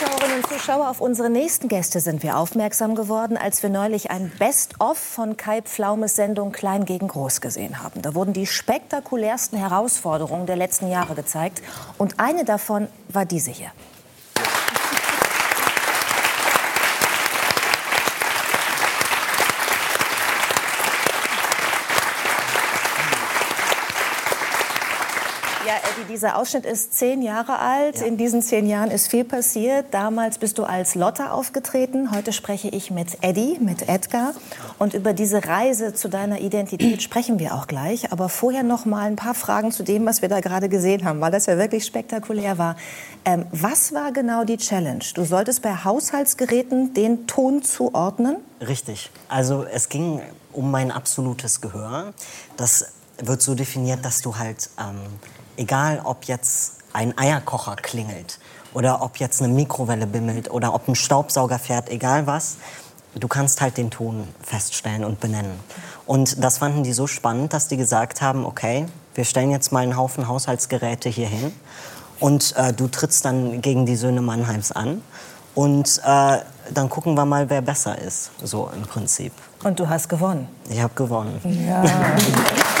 Zuschauerinnen und Zuschauer, auf unsere nächsten Gäste sind wir aufmerksam geworden, als wir neulich ein Best-of von Kai Pflaumes Sendung Klein gegen Groß gesehen haben. Da wurden die spektakulärsten Herausforderungen der letzten Jahre gezeigt. Und eine davon war diese hier. Ja, Eddie, dieser Ausschnitt ist zehn Jahre alt. Ja. In diesen zehn Jahren ist viel passiert. Damals bist du als Lotta aufgetreten. Heute spreche ich mit Eddie, mit Edgar. Und über diese Reise zu deiner Identität sprechen wir auch gleich. Aber vorher noch mal ein paar Fragen zu dem, was wir da gerade gesehen haben, weil das ja wirklich spektakulär war. Ähm, was war genau die Challenge? Du solltest bei Haushaltsgeräten den Ton zuordnen? Richtig. Also es ging um mein absolutes Gehör. Das wird so definiert, dass du halt ähm, egal ob jetzt ein Eierkocher klingelt oder ob jetzt eine Mikrowelle bimmelt oder ob ein Staubsauger fährt, egal was, du kannst halt den Ton feststellen und benennen. Und das fanden die so spannend, dass die gesagt haben, okay, wir stellen jetzt mal einen Haufen Haushaltsgeräte hier hin und äh, du trittst dann gegen die Söhne Mannheims an und äh, dann gucken wir mal, wer besser ist, so im Prinzip. Und du hast gewonnen. Ich habe gewonnen. Ja.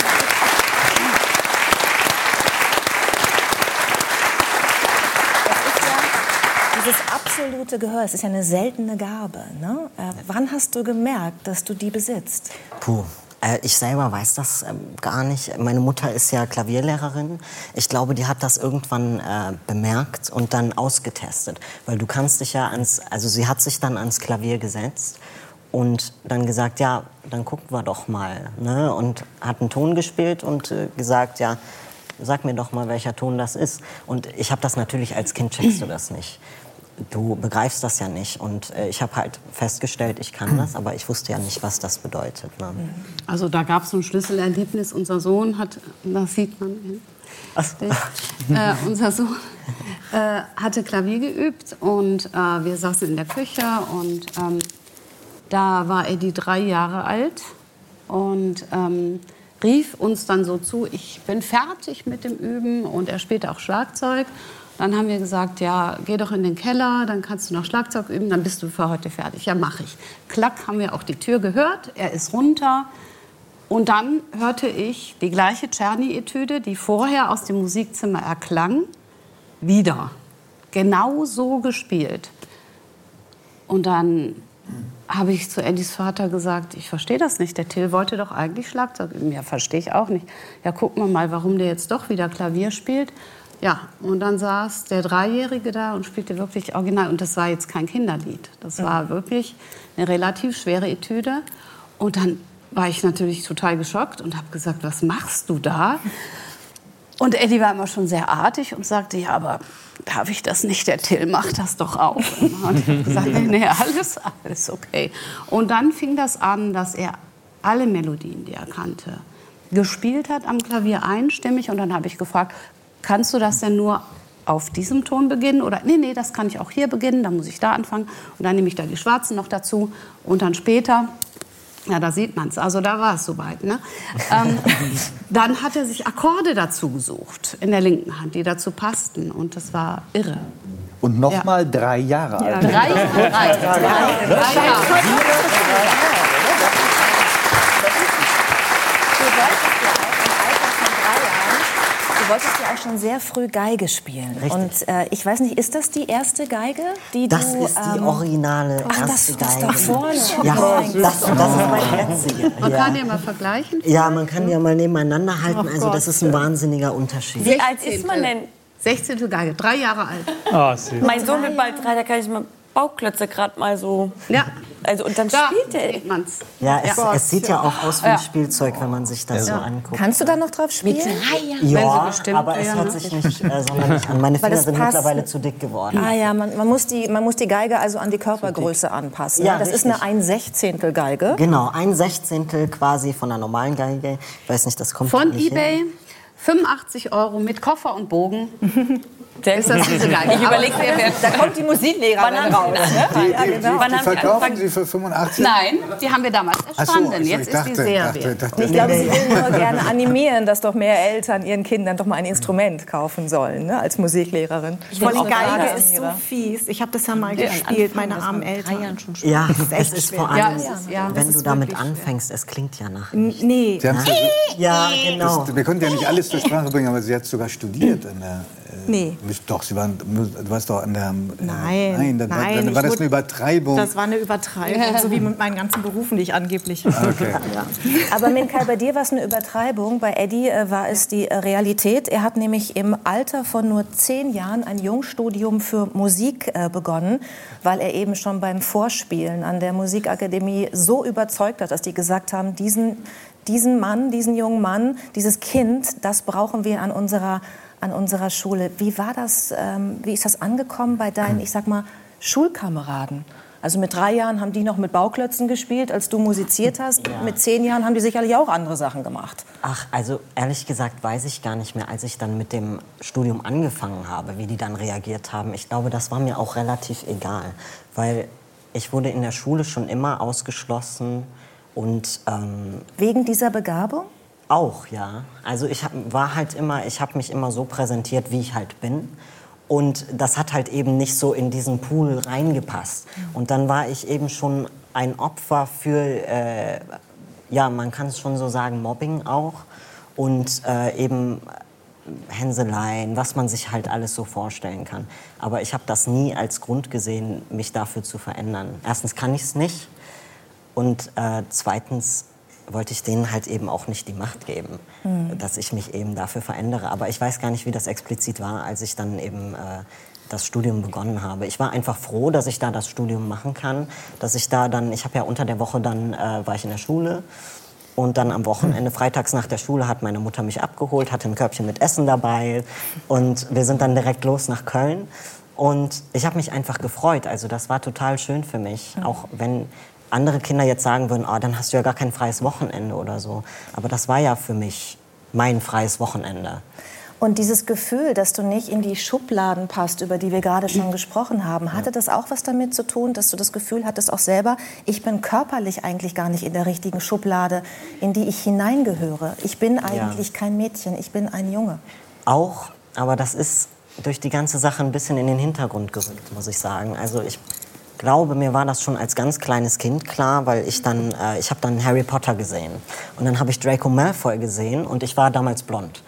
dieses absolute Gehör, es ist ja eine seltene Gabe. Ne? Äh, wann hast du gemerkt, dass du die besitzt? Puh. Äh, ich selber weiß das äh, gar nicht. Meine Mutter ist ja Klavierlehrerin. Ich glaube, die hat das irgendwann äh, bemerkt und dann ausgetestet. Weil du kannst dich ja ans, also sie hat sich dann ans Klavier gesetzt und dann gesagt, ja, dann gucken wir doch mal. Ne? Und hat einen Ton gespielt und äh, gesagt, ja, sag mir doch mal, welcher Ton das ist. Und ich habe das natürlich als Kind checkst du das nicht du begreifst das ja nicht. Und äh, ich habe halt festgestellt, ich kann das, aber ich wusste ja nicht, was das bedeutet. Ne? Also da gab es so ein Schlüsselerlebnis. Unser Sohn hat, das sieht man, äh, unser Sohn äh, hatte Klavier geübt und äh, wir saßen in der Küche und ähm, da war Eddie drei Jahre alt und ähm, rief uns dann so zu, ich bin fertig mit dem Üben und er spielte auch Schlagzeug dann haben wir gesagt, ja, geh doch in den Keller, dann kannst du noch Schlagzeug üben, dann bist du für heute fertig. Ja, mache ich. Klack, haben wir auch die Tür gehört, er ist runter. Und dann hörte ich die gleiche Czerny-Etüde, die vorher aus dem Musikzimmer erklang, wieder. Genau so gespielt. Und dann habe ich zu Eddys Vater gesagt, ich verstehe das nicht. Der Till wollte doch eigentlich Schlagzeug üben. Ja, verstehe ich auch nicht. Ja, gucken wir mal, warum der jetzt doch wieder Klavier spielt. Ja, und dann saß der Dreijährige da und spielte wirklich original. Und das war jetzt kein Kinderlied. Das war wirklich eine relativ schwere Etüde. Und dann war ich natürlich total geschockt und habe gesagt, was machst du da? Und Eddie war immer schon sehr artig und sagte, ja, aber darf ich das nicht? Der Till macht das doch auch. Und ich habe gesagt, nee, nee, alles, alles okay. Und dann fing das an, dass er alle Melodien, die er kannte, gespielt hat am Klavier einstimmig. Und dann habe ich gefragt, kannst du das denn nur auf diesem Ton beginnen? Oder nee, nee, das kann ich auch hier beginnen, dann muss ich da anfangen. Und dann nehme ich da die Schwarzen noch dazu. Und dann später, ja, da sieht man es, also da war es soweit. Ne? ähm, dann hat er sich Akkorde dazu gesucht in der linken Hand, die dazu passten. Und das war irre. Und noch ja. drei Jahre alt. Ja, drei, drei, drei, drei, drei, drei Jahre. wolltest ja auch schon sehr früh Geige spielen. Richtig. Und äh, ich weiß nicht, ist das die erste Geige, die das du... Das ist die ähm, originale ach, erste das, Geige. Das da vorne. Ja, das, das ist mein jetzige. Man kann ja mal vergleichen. Ja, man kann ja mal nebeneinander halten. Oh also das ist ein wahnsinniger Unterschied. Wie alt ist man denn? 16. Geige, drei Jahre alt. Oh, mein Sohn wird bald drei, da kann ich mal Bauklötze gerade mal so. Ja. Also und dann da spielt er. Man's. Ja, es, ja. es sieht ja auch aus wie ein Spielzeug, wenn man sich das ja. so anguckt. Kannst du da noch drauf spielen? Ja, bestimmt, aber es hört sich nicht äh, sonderlich an. Meine Finger sind mittlerweile zu dick geworden. Ah ja, man, man, muss die, man muss die Geige also an die Körpergröße anpassen. Ja, das richtig. ist eine ein Sechzehntel Geige. Genau, ein Sechzehntel quasi von einer normalen Geige. Ich weiß nicht, das kommt Von eBay. Hin. 85 Euro mit Koffer und Bogen. Ist das diese Geige? Ich überlege mir, wer Da kommt die Musiklehrerin Wann raus. Sie- Ne? Die, die, genau. Wann die haben Sie verkaufen? Sie für 85? Nein, die haben wir damals Ach so, erstanden. also Jetzt ich ist dachte, die sehr dachte, wert. dachte, Ich glaube, sie will nur gerne animieren, dass doch mehr Eltern ihren Kindern doch mal ein Instrument kaufen sollen, ne, als Musiklehrerin. Auch gerade Geige ist so fies. Ich habe das ja mal gespielt, meine armen Eltern. Ja, es ist vor allem, wenn du damit anfängst, es klingt ja nach. Nee, Ja, genau. wir konnten ja nicht alles zur Sprache bringen, aber sie hat sogar studiert an der. Äh, Nee. Doch, sie waren, du warst doch an der. Äh, Nein, nein, dann, war- nein, dann war das eine Übertreibung. das war eine Übertreibung, so wie mit meinen ganzen Berufen, die ich angeblich Okay. ja. Aber Minkal, bei dir war es eine Übertreibung. Bei Eddie äh, war es die äh, Realität. Er hat nämlich im Alter von nur zehn Jahren ein Jungstudium für Musik äh, begonnen, weil er eben schon beim Vorspielen an der Musikakademie so überzeugt hat, dass die gesagt haben, diesen, diesen Mann, diesen jungen Mann, dieses Kind, das brauchen wir an unserer, an unserer Schule. Wie war das, ähm, wie ist das angekommen bei deinen, ich sag mal, Schulkameraden? Also mit drei Jahren haben die noch mit Bauklötzen gespielt, als du musiziert hast. Mit zehn Jahren haben die sicherlich auch andere Sachen gemacht. Ach, also ehrlich gesagt weiß ich gar nicht mehr, als ich dann mit dem Studium angefangen habe, wie die dann reagiert haben. Ich glaube, das war mir auch relativ egal, weil ich wurde in der Schule schon immer ausgeschlossen und ähm, Wegen dieser Begabung? Auch, ja. Also ich hab, war halt immer, ich habe mich immer so präsentiert, wie ich halt bin. Und das hat halt eben nicht so in diesen Pool reingepasst. Und dann war ich eben schon ein Opfer für, äh, ja, man kann es schon so sagen, Mobbing auch. Und äh, eben Hänseleien, was man sich halt alles so vorstellen kann. Aber ich habe das nie als Grund gesehen, mich dafür zu verändern. Erstens kann ich es nicht. Und äh, zweitens wollte ich denen halt eben auch nicht die Macht geben, dass ich mich eben dafür verändere. Aber ich weiß gar nicht, wie das explizit war, als ich dann eben äh, das Studium begonnen habe. Ich war einfach froh, dass ich da das Studium machen kann, dass ich da dann, ich habe ja unter der Woche dann, äh, war ich in der Schule und dann am Wochenende, freitags nach der Schule, hat meine Mutter mich abgeholt, hatte ein Körbchen mit Essen dabei und wir sind dann direkt los nach Köln. Und ich habe mich einfach gefreut. Also das war total schön für mich. Auch wenn andere Kinder jetzt sagen würden, oh, dann hast du ja gar kein freies Wochenende oder so. Aber das war ja für mich mein freies Wochenende. Und dieses Gefühl, dass du nicht in die Schubladen passt, über die wir gerade schon gesprochen haben, hatte das auch was damit zu tun, dass du das Gefühl hattest auch selber, ich bin körperlich eigentlich gar nicht in der richtigen Schublade, in die ich hineingehöre. Ich bin eigentlich kein Mädchen, ich bin ein Junge. Auch, aber das ist durch die ganze Sache ein bisschen in den Hintergrund gerückt, muss ich sagen. Also ich glaube, mir war das schon als ganz kleines Kind klar, weil ich dann, äh, ich habe dann Harry Potter gesehen und dann habe ich Draco Malfoy gesehen und ich war damals blond.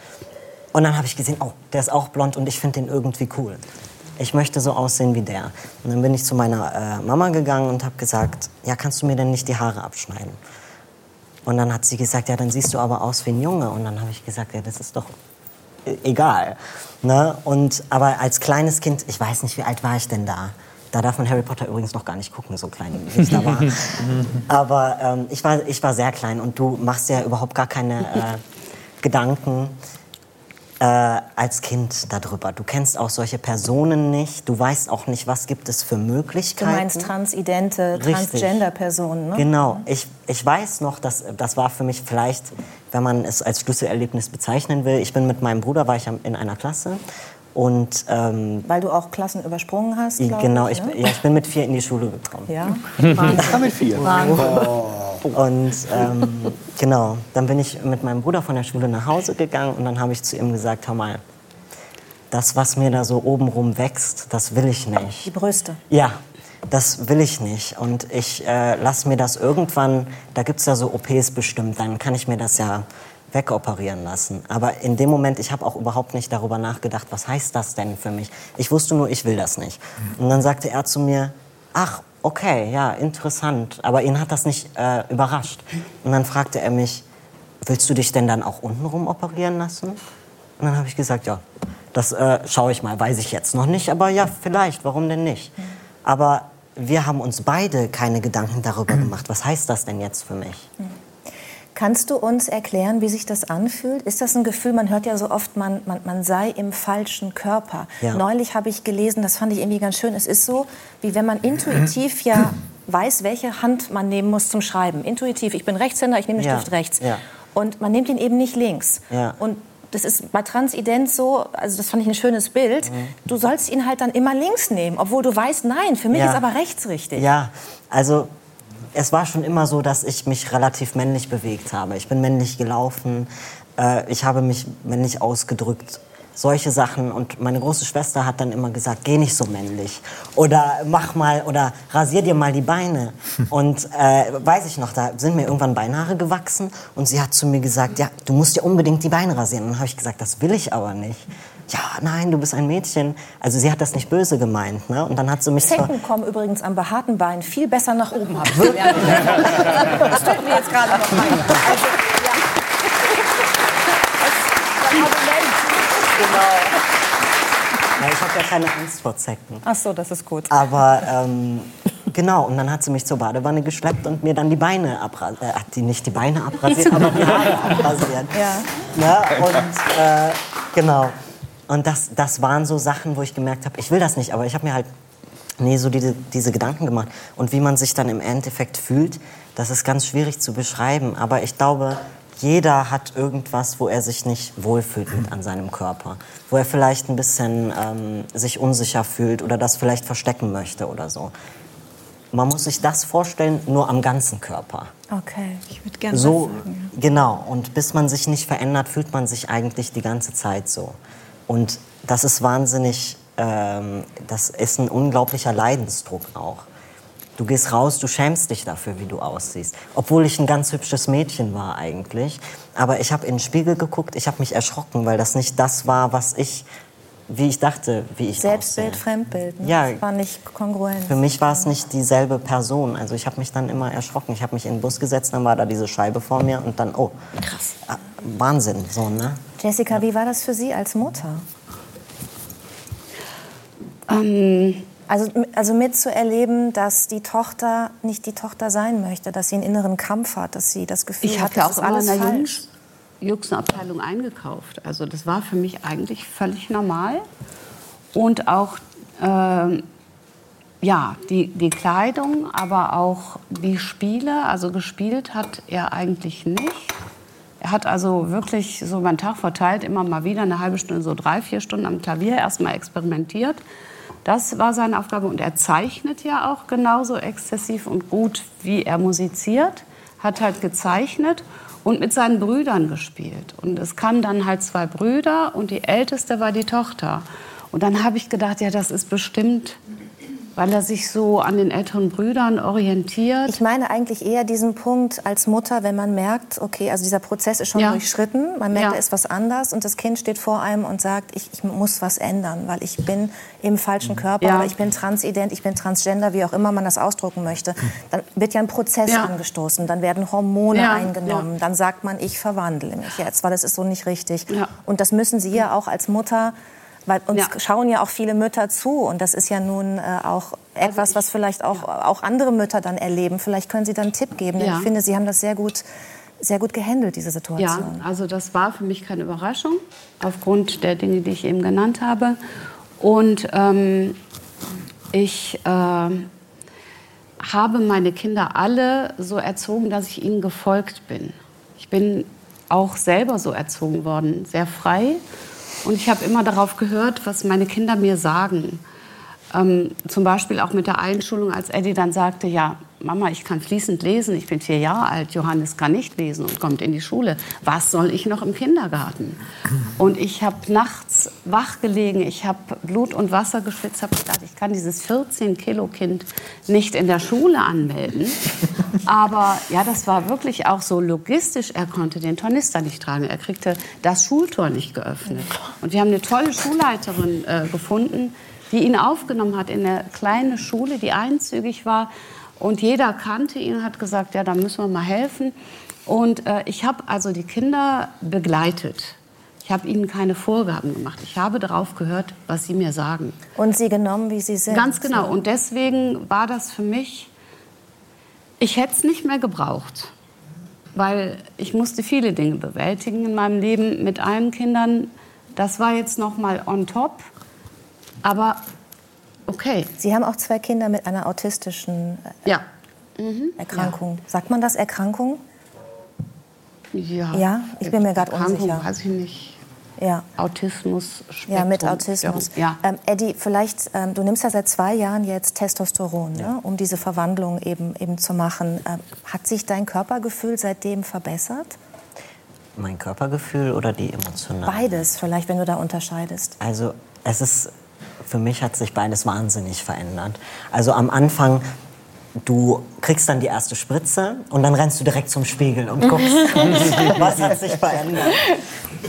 Und dann habe ich gesehen, oh, der ist auch blond und ich finde den irgendwie cool. Ich möchte so aussehen wie der. Und dann bin ich zu meiner äh, Mama gegangen und habe gesagt, ja, kannst du mir denn nicht die Haare abschneiden? Und dann hat sie gesagt, ja, dann siehst du aber aus wie ein Junge. Und dann habe ich gesagt, ja, das ist doch e- egal. Ne? Und, aber als kleines Kind, ich weiß nicht, wie alt war ich denn da? Da darf man Harry Potter übrigens noch gar nicht gucken, so klein wie ich da war. aber ähm, ich, war, ich war sehr klein und du machst ja überhaupt gar keine äh, Gedanken äh, als Kind darüber. Du kennst auch solche Personen nicht. Du weißt auch nicht, was gibt es für Du Möglichkeiten. meinst transidente. Transgender-Personen, ne? Genau. Ich, ich weiß noch, dass das war für mich vielleicht, wenn man es als Schlüsselerlebnis bezeichnen will. Ich bin mit meinem Bruder, war ich in einer Klasse. Und ähm, Weil du auch Klassen übersprungen hast, genau, ich, ne? bin- ja, ich bin mit vier in die Schule gekommen. Ja. Ja, mit vier. Und ähm, genau, dann bin ich mit meinem Bruder von der Schule nach Hause gegangen und dann habe ich zu ihm gesagt, hör mal, das, was mir da so obenrum wächst, das will ich nicht. Die Brüste. Ja, das will ich nicht. Und ich äh, lasse mir das irgendwann, da gibt es ja so OPs bestimmt, dann kann ich mir das ja wegoperieren lassen. Aber in dem Moment, ich habe auch überhaupt nicht darüber nachgedacht, was heißt das denn für mich? Ich wusste nur, ich will das nicht. Und dann sagte er zu mir, ach, okay, ja, interessant. Aber ihn hat das nicht äh, überrascht. Und dann fragte er mich, willst du dich denn dann auch untenrum operieren lassen? Und dann habe ich gesagt, ja, das äh, schaue ich mal, weiß ich jetzt noch nicht, aber ja, vielleicht, warum denn nicht? Aber wir haben uns beide keine Gedanken darüber gemacht, was heißt das denn jetzt für mich? Kannst du uns erklären, wie sich das anfühlt? Ist das ein Gefühl, man hört ja so oft, man, man, man sei im falschen Körper. Ja. Neulich habe ich gelesen, das fand ich irgendwie ganz schön, es ist so, wie wenn man intuitiv ja weiß, welche Hand man nehmen muss zum Schreiben. Intuitiv, ich bin Rechtshänder, ich nehme den Ja. Stift rechts. Ja. Und man nimmt ihn eben nicht links. Und das ist bei Transident so, also das fand ich ein schönes Bild, Mhm. du sollst ihn halt dann immer links nehmen, obwohl du weißt, nein, für mich ist aber rechts richtig. Ja, also es war schon immer so, dass ich mich relativ männlich bewegt habe. Ich bin männlich gelaufen, äh, ich habe mich männlich ausgedrückt. Solche Sachen. Und meine große Schwester hat dann immer gesagt, geh nicht so männlich. Oder mach mal, oder rasier dir mal die Beine. Und äh, weiß ich noch, da sind mir irgendwann Beinhaare gewachsen. Und sie hat zu mir gesagt, ja, du musst dir unbedingt die Beine rasieren. Und dann habe ich gesagt, das will ich aber nicht. Ja, nein, du bist ein Mädchen. Also sie hat das nicht böse gemeint. Ne? Und dann hat sie mich Zecken kommen übrigens am behaarten Bein viel besser nach oben. Hab ich gelernt. das fällt mir jetzt gerade noch ein. Also, ja. Das ist ein Argument. Ja, ich habe ja keine Angst vor Zecken. Ach so, das ist gut. Aber ähm, genau, und dann hat sie mich zur Badewanne geschleppt und mir dann die Beine abrasiert. Äh, die nicht die Beine abrasiert, aber die Haare abrasiert. Ja. Ja, und äh, genau. Und das, das waren so Sachen, wo ich gemerkt habe, ich will das nicht, aber ich habe mir halt nie so diese, diese Gedanken gemacht. Und wie man sich dann im Endeffekt fühlt, das ist ganz schwierig zu beschreiben. Aber ich glaube, jeder hat irgendwas, wo er sich nicht wohlfühlt mit an seinem Körper. Wo er vielleicht ein bisschen ähm, sich unsicher fühlt oder das vielleicht verstecken möchte oder so. Man muss sich das vorstellen, nur am ganzen Körper. Okay. Ich würde gerne So, sagen. genau. Und bis man sich nicht verändert, fühlt man sich eigentlich die ganze Zeit so. Und das ist wahnsinnig, ähm, das ist ein unglaublicher Leidensdruck auch. Du gehst raus, du schämst dich dafür, wie du aussiehst. Obwohl ich ein ganz hübsches Mädchen war eigentlich. Aber ich habe in den Spiegel geguckt, ich habe mich erschrocken, weil das nicht das war, was ich, wie ich dachte, wie ich Selbstbild, aussehe. Fremdbild. Ne? Ja. Das war nicht kongruent. Für mich war es nicht dieselbe Person. Also ich habe mich dann immer erschrocken. Ich habe mich in den Bus gesetzt, dann war da diese Scheibe vor mir und dann, oh, krass. Wahnsinn, so, ne? Jessica, wie war das für Sie als Mutter? Ähm, Also, also mitzuerleben, dass die Tochter nicht die Tochter sein möchte, dass sie einen inneren Kampf hat, dass sie das Gefühl ich hat, ja das auch ist immer alles in der falsch. Jungsenabteilung eingekauft. Also das war für mich eigentlich völlig normal. Und auch ähm, ja, die, die Kleidung, aber auch die Spiele. Also gespielt hat er eigentlich nicht. Er hat also wirklich so meinen Tag verteilt, immer mal wieder eine halbe Stunde, so drei, vier Stunden am Klavier erstmal experimentiert. Das war seine Aufgabe. Und er zeichnet ja auch genauso exzessiv und gut, wie er musiziert. Hat halt gezeichnet und mit seinen Brüdern gespielt. Und es kamen dann halt zwei Brüder und die älteste war die Tochter. Und dann habe ich gedacht, ja, das ist bestimmt, weil er sich so an den älteren Brüdern orientiert. Ich meine eigentlich eher diesen Punkt als Mutter, wenn man merkt, okay, also dieser Prozess ist schon Ja. durchschritten, man merkt, Ja. da ist was anders und das Kind steht vor einem und sagt, ich, ich muss was ändern, weil ich bin im falschen Körper Ja. oder ich bin transident, ich bin transgender, wie auch immer man das ausdrucken möchte. Dann wird ja ein Prozess Ja. angestoßen, dann werden Hormone eingenommen, dann sagt man, ich verwandle mich jetzt, weil das ist so nicht richtig. Und das müssen Sie ja auch als Mutter weil uns Ja. schauen ja auch viele Mütter zu und das ist ja nun äh, auch etwas, was vielleicht auch, auch andere Mütter dann erleben. Vielleicht können Sie dann einen Tipp geben. Denn Ja. Ich finde, Sie haben das sehr gut, sehr gut gehandelt, diese Ja, Situation. also das war für mich keine Überraschung, aufgrund der Dinge, die ich eben genannt habe. Und ähm, ich ähm, habe meine Kinder alle so erzogen, dass ich ihnen gefolgt bin. Ich bin auch selber so erzogen worden, sehr frei. Und ich habe immer darauf gehört, was meine Kinder mir sagen. Ähm, zum Beispiel auch mit der Einschulung, als Eddie dann sagte, ja, Mama, ich kann fließend lesen, ich bin vier Jahre alt, Johannes kann nicht lesen und kommt in die Schule. Was soll ich noch im Kindergarten? Und ich habe nachts wach gelegen, ich habe Blut und Wasser geschwitzt, habe gedacht, ich kann dieses 14-Kilo-Kind nicht in der Schule anmelden. Aber ja, das war wirklich auch so logistisch. Er konnte den Tornister nicht tragen, er kriegte das Schultor nicht geöffnet. Und wir haben eine tolle Schulleiterin äh, gefunden, die ihn aufgenommen hat in eine kleine Schule, die einzügig war. Und jeder kannte ihn und hat gesagt, ja, da müssen wir mal helfen. Und äh, ich habe also die Kinder begleitet. Ich habe ihnen keine Vorgaben gemacht. Ich habe darauf gehört, was sie mir sagen. Und Sie genommen, wie Sie sind. Ganz genau. Und deswegen war das für mich, ich hätte es nicht mehr gebraucht. Weil ich musste viele Dinge bewältigen in meinem Leben mit allen Kindern. Das war jetzt noch mal on top. Aber okay, Sie haben auch zwei Kinder mit einer autistischen äh, ja. Erkrankung. Sagt man das Erkrankung? Ja, Ja, ich bin mir Erkrankung unsicher. Weiß ich nicht. Ja. Autismus. Ja, mit Autismus. Ja. Ähm, Eddie, vielleicht, ähm, du nimmst ja seit zwei Jahren jetzt Testosteron, ne, um diese Verwandlung eben, eben zu machen. Ähm, hat sich dein Körpergefühl seitdem verbessert? Mein Körpergefühl oder die emotionale? Beides, vielleicht, wenn du da unterscheidest. Also es ist, für mich hat sich beides wahnsinnig verändert. Also am Anfang, du kriegst dann die erste Spritze und dann rennst du direkt zum Spiegel und guckst, was hat sich verändert.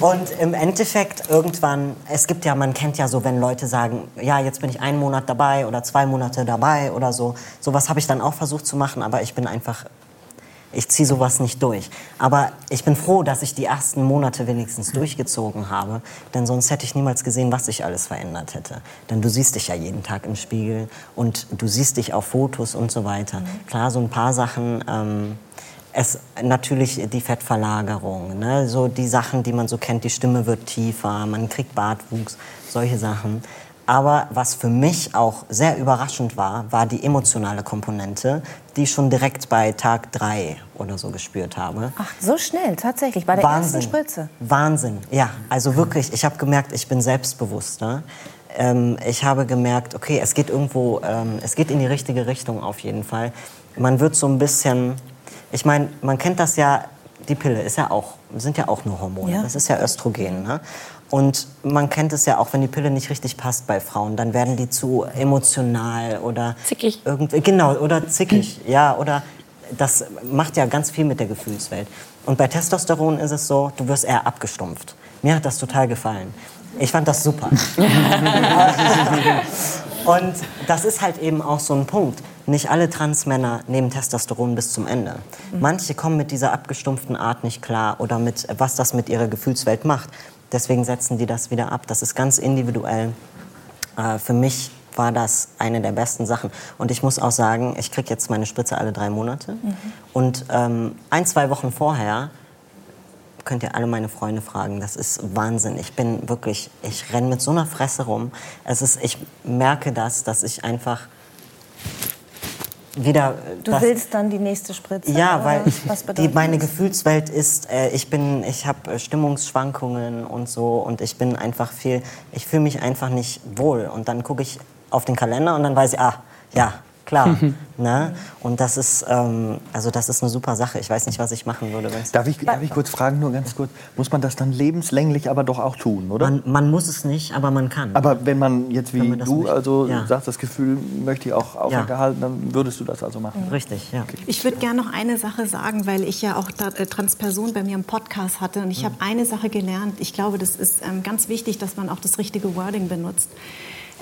Und im Endeffekt irgendwann, es gibt ja, man kennt ja so, wenn Leute sagen, ja, jetzt bin ich einen Monat dabei oder zwei Monate dabei oder so. Sowas habe ich dann auch versucht zu machen, aber ich bin einfach ich ziehe sowas nicht durch. Aber ich bin froh, dass ich die ersten Monate wenigstens durchgezogen habe, denn sonst hätte ich niemals gesehen, was sich alles verändert hätte. Denn du siehst dich ja jeden Tag im Spiegel und du siehst dich auf Fotos und so weiter. Klar, so ein paar Sachen. Ähm, es natürlich die Fettverlagerung, ne? so die Sachen, die man so kennt, die Stimme wird tiefer, man kriegt Bartwuchs, solche Sachen. Aber was für mich auch sehr überraschend war, war die emotionale Komponente, die ich schon direkt bei Tag drei oder so gespürt habe. Ach, so schnell, tatsächlich, bei der Wahnsinn. ersten Spritze. Wahnsinn, ja. Also wirklich, ich habe gemerkt, ich bin selbstbewusster. Ähm, ich habe gemerkt, okay, es geht irgendwo, ähm, es geht in die richtige Richtung auf jeden Fall. Man wird so ein bisschen, ich meine, man kennt das ja, die Pille ist ja auch, sind ja auch nur Hormone, Ja. das ist ja Östrogen. Ne? Und man kennt es ja auch, wenn die Pille nicht richtig passt bei Frauen, dann werden die zu emotional oder Zickig. irgendwie genau oder zickig, ja oder das macht ja ganz viel mit der Gefühlswelt. Und bei Testosteron ist es so, du wirst eher abgestumpft. Mir hat das total gefallen. Ich fand das super. Und das ist halt eben auch so ein Punkt. Nicht alle Transmänner nehmen Testosteron bis zum Ende. Manche kommen mit dieser abgestumpften Art nicht klar oder mit was das mit ihrer Gefühlswelt macht. Deswegen setzen die das wieder ab. Das ist ganz individuell. Äh, für mich war das eine der besten Sachen. Und ich muss auch sagen, ich kriege jetzt meine Spritze alle drei Monate. Und ähm, ein, zwei Wochen vorher könnt ihr alle meine Freunde fragen. Das ist Wahnsinn. Ich bin wirklich, ich renne mit so einer Fresse rum. Es ist, ich merke das, dass ich einfach wieder. äh, Du das, willst dann die nächste Spritze? ja, weil die, meine das? Gefühlswelt ist, äh, ich bin, ich habe Stimmungsschwankungen und so und ich bin einfach viel, ich fühle mich einfach nicht wohl und dann gucke ich auf den Kalender und dann weiß ich, ah, ja, klar, ne? Und das ist, ähm, also das ist eine super Sache. Ich weiß nicht, was ich machen würde, Darf ich, darf ich kurz fragen, nur ganz kurz? Muss man das dann lebenslänglich aber doch auch tun, oder? man, man muss es nicht, aber man kann. aber wenn man jetzt wie man du nicht- also ja. sagst, das Gefühl möchte ich auch aufrechterhalten, dann würdest du das also machen. Richtig, ja. Ich würde gerne noch eine Sache sagen, weil ich ja auch da, äh, Transperson bei mir im Podcast hatte und ich habe eine Sache gelernt. Ich glaube, das ist ähm, ganz wichtig, dass man auch das richtige Wording benutzt.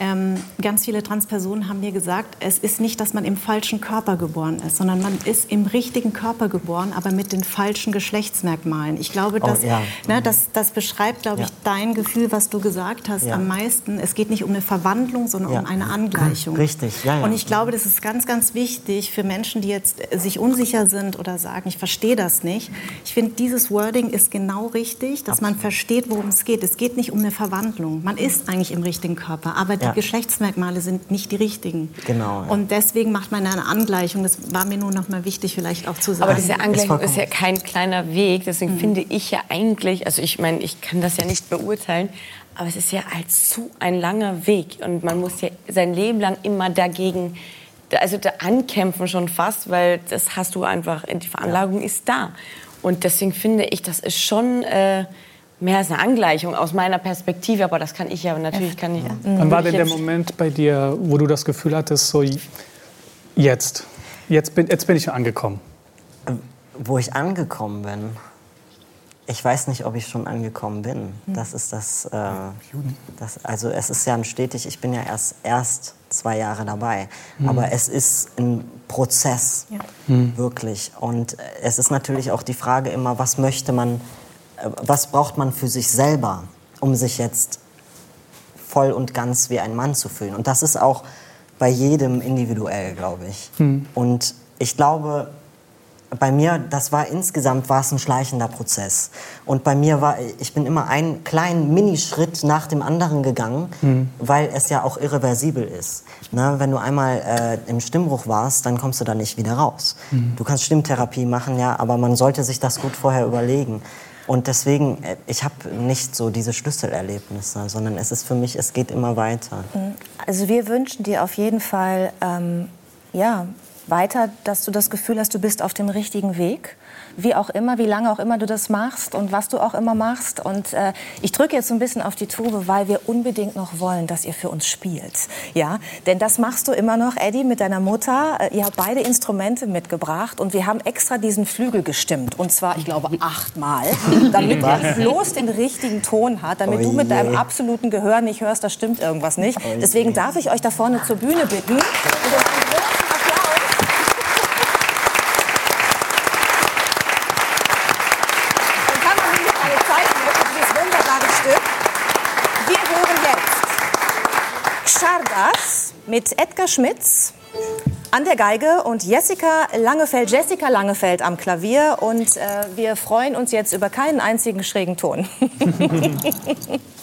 Ähm, ganz viele Transpersonen haben mir gesagt, es ist nicht, dass man im falschen Körper geboren ist, sondern man ist im richtigen Körper geboren, aber mit den falschen Geschlechtsmerkmalen. Ich glaube, Oh, das, ja. ne, das, das beschreibt, glaube ich, Ja. dein Gefühl, was du gesagt hast, Ja. am meisten. Es geht nicht um eine Verwandlung, sondern um eine Angleichung. Richtig, ja. Und ich glaube, das ist ganz, ganz wichtig für Menschen, die jetzt äh, sich unsicher sind oder sagen, ich verstehe das nicht. Ich finde, dieses Wording ist genau richtig, dass man versteht, worum es geht. Es geht nicht um eine Verwandlung. Man ist eigentlich im richtigen Körper, aber Ja. Geschlechtsmerkmale sind nicht die richtigen. Genau, ja. Und deswegen macht man eine Angleichung. Das war mir nur noch mal wichtig, vielleicht auch zu sagen. Aber diese Angleichung vollkommen- ist ja kein kleiner Weg. Deswegen finde ich ja eigentlich, also ich meine, ich kann das ja nicht beurteilen, aber es ist ja als so ein langer Weg. Und man muss ja sein Leben lang immer dagegen, also da ankämpfen schon fast, weil das hast du einfach, die Veranlagung ist da. Und deswegen finde ich, das ist schon äh, mehr als eine Angleichung aus meiner Perspektive. Aber das kann ich ja, natürlich kann ich. Wann war denn der Moment bei dir, wo du das Gefühl hattest, so jetzt, jetzt bin, jetzt bin ich angekommen? Wo ich angekommen bin, ich weiß nicht, ob ich schon angekommen bin. Das ist das, äh, das. Also es ist ja ein stetig, ich bin ja erst, erst zwei Jahre dabei. Aber es ist ein Prozess, wirklich. Und äh, es ist natürlich auch die Frage immer, was möchte man, äh, was braucht man für sich selber, um sich jetzt voll und ganz wie ein Mann zu fühlen. Und das ist auch bei jedem individuell, glaube ich. Und ich glaube, bei mir, das war insgesamt war es ein schleichender Prozess. Und bei mir war, ich bin immer einen kleinen Minischritt nach dem anderen gegangen, weil es ja auch irreversibel ist. Ne? Wenn du einmal äh, im Stimmbruch warst, dann kommst du da nicht wieder raus. Du kannst Stimmtherapie machen, ja, aber man sollte sich das gut vorher überlegen. Und deswegen, äh, ich habe nicht so diese Schlüsselerlebnisse, sondern es ist für mich, es geht immer weiter. Also wir wünschen dir auf jeden Fall, ähm, ja, weiter, dass du das Gefühl hast, du bist auf dem richtigen Weg. Wie auch immer, wie lange auch immer du das machst und was du auch immer machst. Und äh, ich drücke jetzt so ein bisschen auf die Tube, weil wir unbedingt noch wollen, dass ihr für uns spielt. Ja, denn das machst du immer noch, Eddie, mit deiner Mutter. Äh, ihr habt beide Instrumente mitgebracht und wir haben extra diesen Flügel gestimmt. Und zwar, ich glaube, achtmal, damit er bloß den richtigen Ton hat, damit Oh du mit deinem absoluten Gehör nicht hörst, da stimmt irgendwas nicht. Deswegen darf ich euch da vorne zur Bühne bitten. Und um einen großen Applaus. Dann kann man nämlich alle zeigen, wirklich dieses wunderbare Stück. Wir hören jetzt Xardas mit Edgar Schmitz an der Geige und Jessica Langefeld, Jessica Langefeld am Klavier. Und äh, wir freuen uns jetzt über keinen einzigen schrägen Ton.